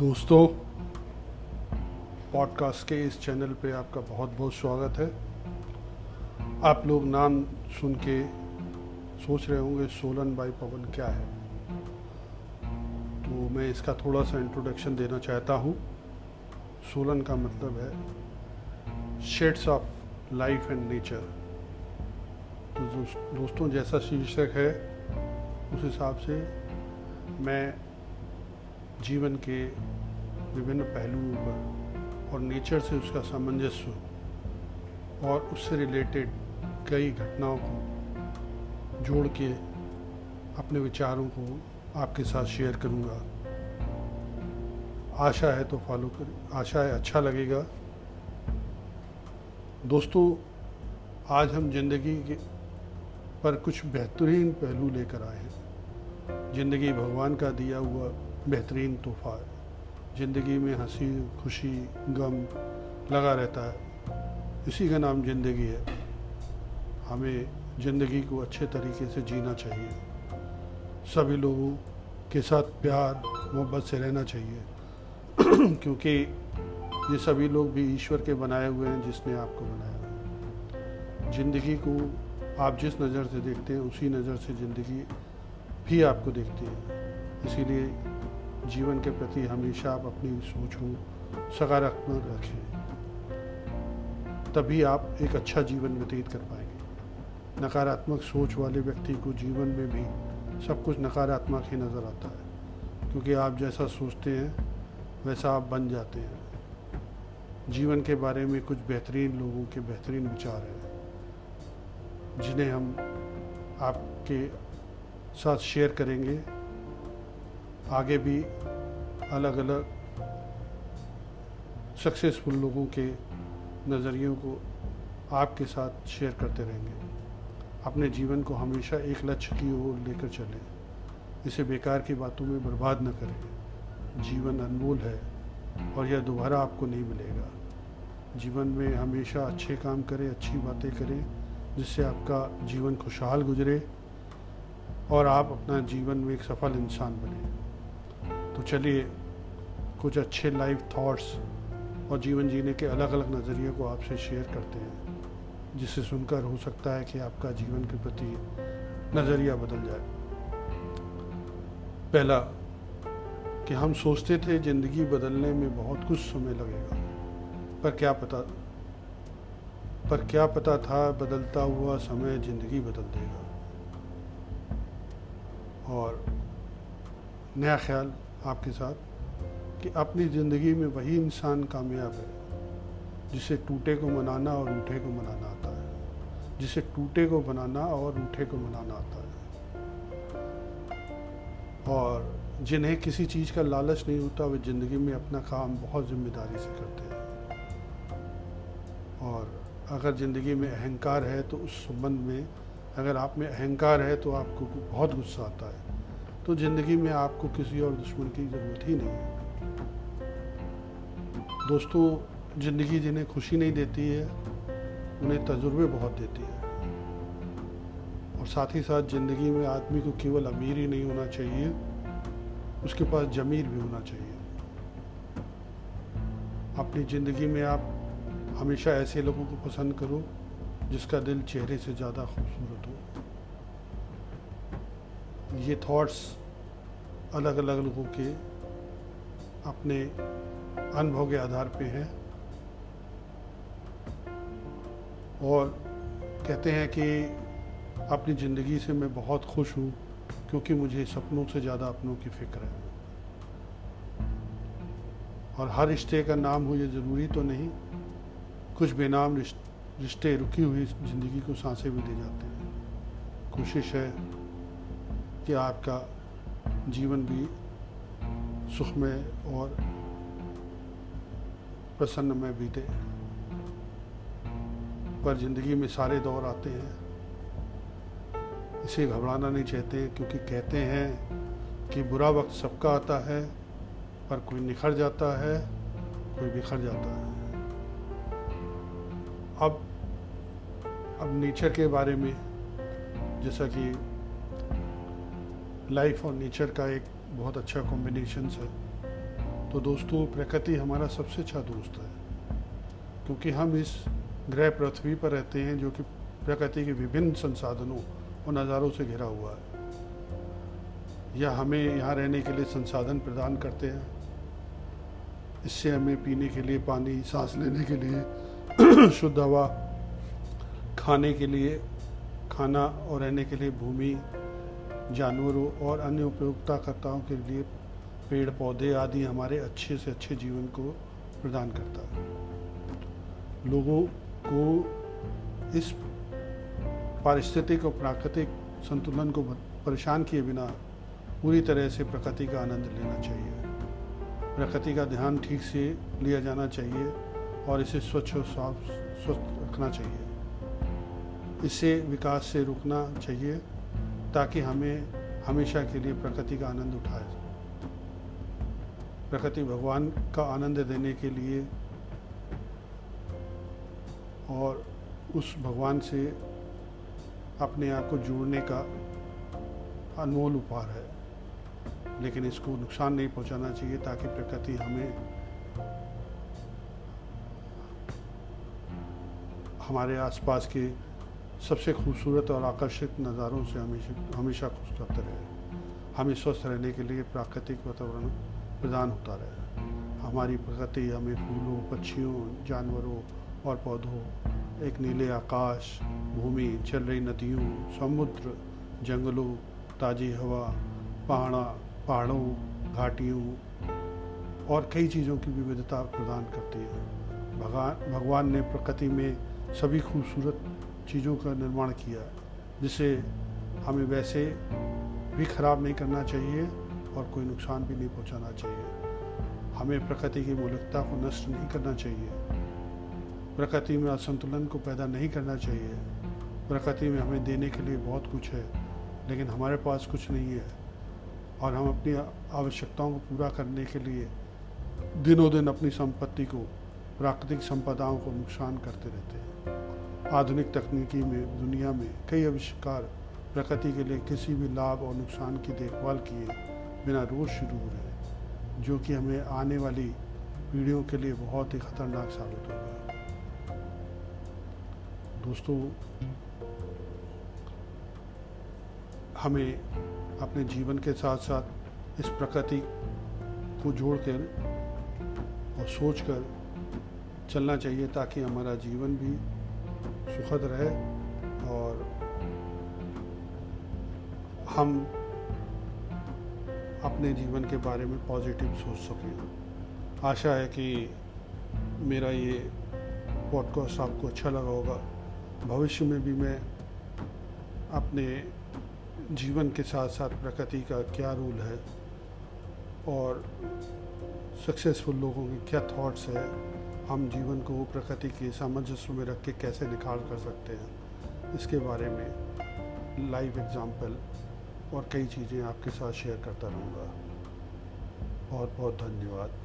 दोस्तों पॉडकास्ट के इस चैनल पे आपका बहुत बहुत स्वागत है। आप लोग नाम सुन के सोच रहे होंगे, सोलन बाई पवन क्या है? तो मैं इसका थोड़ा सा इंट्रोडक्शन देना चाहता हूँ। सोलन का मतलब है shades of life and nature तो दोस्तों, जैसा शीर्षक है, उस हिसाब से मैं जीवन के विभिन्न पहलुओं पर और नेचर से उसका सामंजस्य और उससे रिलेटेड कई घटनाओं को जोड़ के अपने विचारों को आपके साथ शेयर करूँगा। आशा है तो फॉलो कर, आशा है अच्छा लगेगा। दोस्तों, आज हम ज़िंदगी के पर कुछ बेहतरीन पहलू लेकर आए हैं। ज़िंदगी भगवान का दिया हुआ बेहतरीन तोहफा है ज़िंदगी में हँसी, खुशी, गम लगा रहता है। इसी का नाम ज़िंदगी है। हमें ज़िंदगी को अच्छे तरीके से जीना चाहिए। सभी लोगों के साथ प्यार, मोहब्बत से रहना चाहिए। क्योंकि ये सभी लोग भी ईश्वर के बनाए हुए हैं, जिसने आपको बनाया ज़िंदगी को आप जिस नज़र से देखते हैं, उसी नज़र से ज़िंदगी भी आपको देखती है। इसीलिए जीवन के प्रति हमेशा आप अपनी सोच को सकारात्मक रखें। तभी आप एक अच्छा जीवन व्यतीत कर पाएँगे। नकारात्मक सोच वाले व्यक्ति को जीवन में भी सब कुछ नकारात्मक ही नज़र आता है, क्योंकि आप जैसा सोचते हैं, वैसा आप बन जाते हैं। जीवन के बारे में कुछ बेहतरीन लोगों के बेहतरीन विचार हैं, जिन्हें हम आपके साथ शेयर करेंगे। आगे भी अलग अलग सक्सेसफुल लोगों के नज़रियों को आपके साथ शेयर करते रहेंगे। अपने जीवन को हमेशा एक लक्ष्य की ओर लेकर चलें। इसे बेकार की बातों में बर्बाद न करें। जीवन अनमोल है और यह दोबारा आपको नहीं मिलेगा। जीवन में हमेशा अच्छे काम करें, अच्छी बातें करें, जिससे आपका जीवन खुशहाल गुजरे और आप अपना जीवन में एक सफल इंसान बने। तो चलिए, कुछ अच्छे लाइफ थॉट्स और जीवन जीने के अलग अलग नज़रिए को आपसे शेयर करते हैं, जिससे सुनकर हो सकता है कि आपका जीवन के प्रति नज़रिया बदल जाए। पहला, कि हम सोचते थे ज़िंदगी बदलने में बहुत कुछ समय लगेगा, पर क्या पता, पर क्या पता था बदलता हुआ समय ज़िंदगी बदल देगा। और नया ख्याल आपके साथ कि अपनी ज़िंदगी में वही इंसान कामयाब है, जिसे टूटे को मनाना और उठे को मनाना आता है। जिसे टूटे को बनाना और उठे को मनाना आता है। और जिन्हें किसी चीज़ का लालच नहीं होता, वे ज़िंदगी में अपना काम बहुत ज़िम्मेदारी से करते हैं। और अगर ज़िंदगी में अहंकार है तो उस संबंध में अगर आप में अहंकार है तो आपको बहुत गुस्सा आता है। तो ज़िंदगी में आपको किसी और दुश्मन की ज़रूरत ही नहीं है। दोस्तों, ज़िंदगी जिन्हें खुशी नहीं देती है, उन्हें तजुर्बे बहुत देती है। और साथ ही साथ ज़िंदगी में आदमी को केवल अमीर ही नहीं होना चाहिए, उसके पास जमीर भी होना चाहिए। अपनी ज़िंदगी में आप हमेशा ऐसे लोगों को पसंद करो जिसका दिल चेहरे से ज़्यादा खूबसूरत हो। ये थॉट्स अलग अलग लोगों के अपने अनुभव के आधार पे हैं। और कहते हैं कि अपनी ज़िंदगी से मैं बहुत खुश हूँ, क्योंकि मुझे सपनों से ज़्यादा अपनों की फ़िक्र है। और हर रिश्ते का नाम हो ये ज़रूरी तो नहीं, कुछ बेनाम रिश्ते रुकी हुई ज़िंदगी को साँसें भी दे जाते हैं। कोशिश है कि आपका जीवन भी सुखमय और प्रसन्न में बीते। पर ज़िंदगी में सारे दौर आते हैं। इसे घबराना नहीं चाहते क्योंकि कहते हैं कि बुरा वक्त सबका आता है, पर कोई निखर जाता है, कोई बिखर जाता है। अब अब नेचर के बारे में, जैसा कि लाइफ और नेचर का एक बहुत अच्छा कॉम्बिनेशन है। तो दोस्तों, प्रकृति हमारा सबसे अच्छा दोस्त है। क्योंकि हम इस ग्रह पृथ्वी पर रहते हैं, जो कि प्रकृति के विभिन्न संसाधनों और नज़ारों से घिरा हुआ है। यह हमें यहाँ रहने के लिए संसाधन प्रदान करते हैं। इससे हमें पीने के लिए पानी, सांस लेने के लिए, शुद्ध हवा, खाने के लिए, खाना और रहने के लिए भूमि जानवरों और अन्य उपयोगिताकर्ताओं के लिए पेड़ पौधे आदि हमारे अच्छे से अच्छे जीवन को प्रदान करता है। लोगों को इस पारिस्थितिक और प्राकृतिक संतुलन को परेशान किए बिना पूरी तरह से प्रकृति का आनंद लेना चाहिए। प्रकृति का ध्यान ठीक से लिया जाना चाहिए और इसे स्वच्छ और साफ़, स्वस्थ रखना चाहिए। इसे विकास से रुकना चाहिए। ताकि हमें हमेशा के लिए प्रकृति का आनंद उठाए। प्रकृति भगवान का आनंद देने के लिए और उस भगवान से अपने आप को जोड़ने का अनमोल उपहार है। लेकिन इसको नुकसान नहीं पहुंचाना चाहिए ताकि प्रकृति हमें हमारे आसपास के सबसे खूबसूरत और आकर्षित नज़ारों से हमेशा हमेशा खुश करते रहे। हमें स्वस्थ रहने के लिए प्राकृतिक वातावरण प्रदान होता रहे। हमारी प्रकृति हमें फूलों, पक्षियों, जानवरों और पौधों, एक नीले आकाश, भूमि, चल रही नदियों, समुद्र, जंगलों, ताज़ी हवा, पहाड़ा पहाड़ों, घाटियों और कई चीज़ों की विविधता प्रदान करती है। भगवान भगवान ने प्रकृति में सभी खूबसूरत चीज़ों का निर्माण किया, जिसे हमें वैसे भी ख़राब नहीं करना चाहिए और कोई नुकसान भी नहीं पहुंचाना चाहिए। हमें प्रकृति की मौलिकता को नष्ट नहीं करना चाहिए। प्रकृति में असंतुलन को पैदा नहीं करना चाहिए। प्रकृति में हमें देने के लिए बहुत कुछ है, लेकिन हमारे पास कुछ नहीं है। और हम अपनी आवश्यकताओं को पूरा करने के लिए दिनों दिन अपनी संपत्ति को, प्राकृतिक संपदाओं को नुकसान करते रहते हैं। आधुनिक तकनीकी में, दुनिया में कई आविष्कार प्रकृति के लिए किसी भी लाभ और नुकसान की देखभाल किए बिना रोज शुरू हो रहे हैं, जो कि हमें आने वाली पीढ़ियों के लिए बहुत ही खतरनाक साबित होगा दोस्तों, हमें अपने जीवन के साथ साथ इस प्रकृति को जोड़कर और सोचकर चलना चाहिए ताकि हमारा जीवन भी सुखद रहे और हम अपने जीवन के बारे में पॉजिटिव सोच सकें। आशा है कि मेरा ये पॉडकास्ट आपको अच्छा लगा होगा। भविष्य में भी मैं अपने जीवन के साथ साथ प्रकृति का क्या रोल है और सक्सेसफुल लोगों के क्या थॉट्स है हम जीवन को प्रकृति के सामंजस्य में रख के कैसे निखार कर सकते हैं, इसके बारे में लाइव एग्ज़ाम्पल और कई चीज़ें आपके साथ शेयर करता रहूँगा। बहुत बहुत धन्यवाद।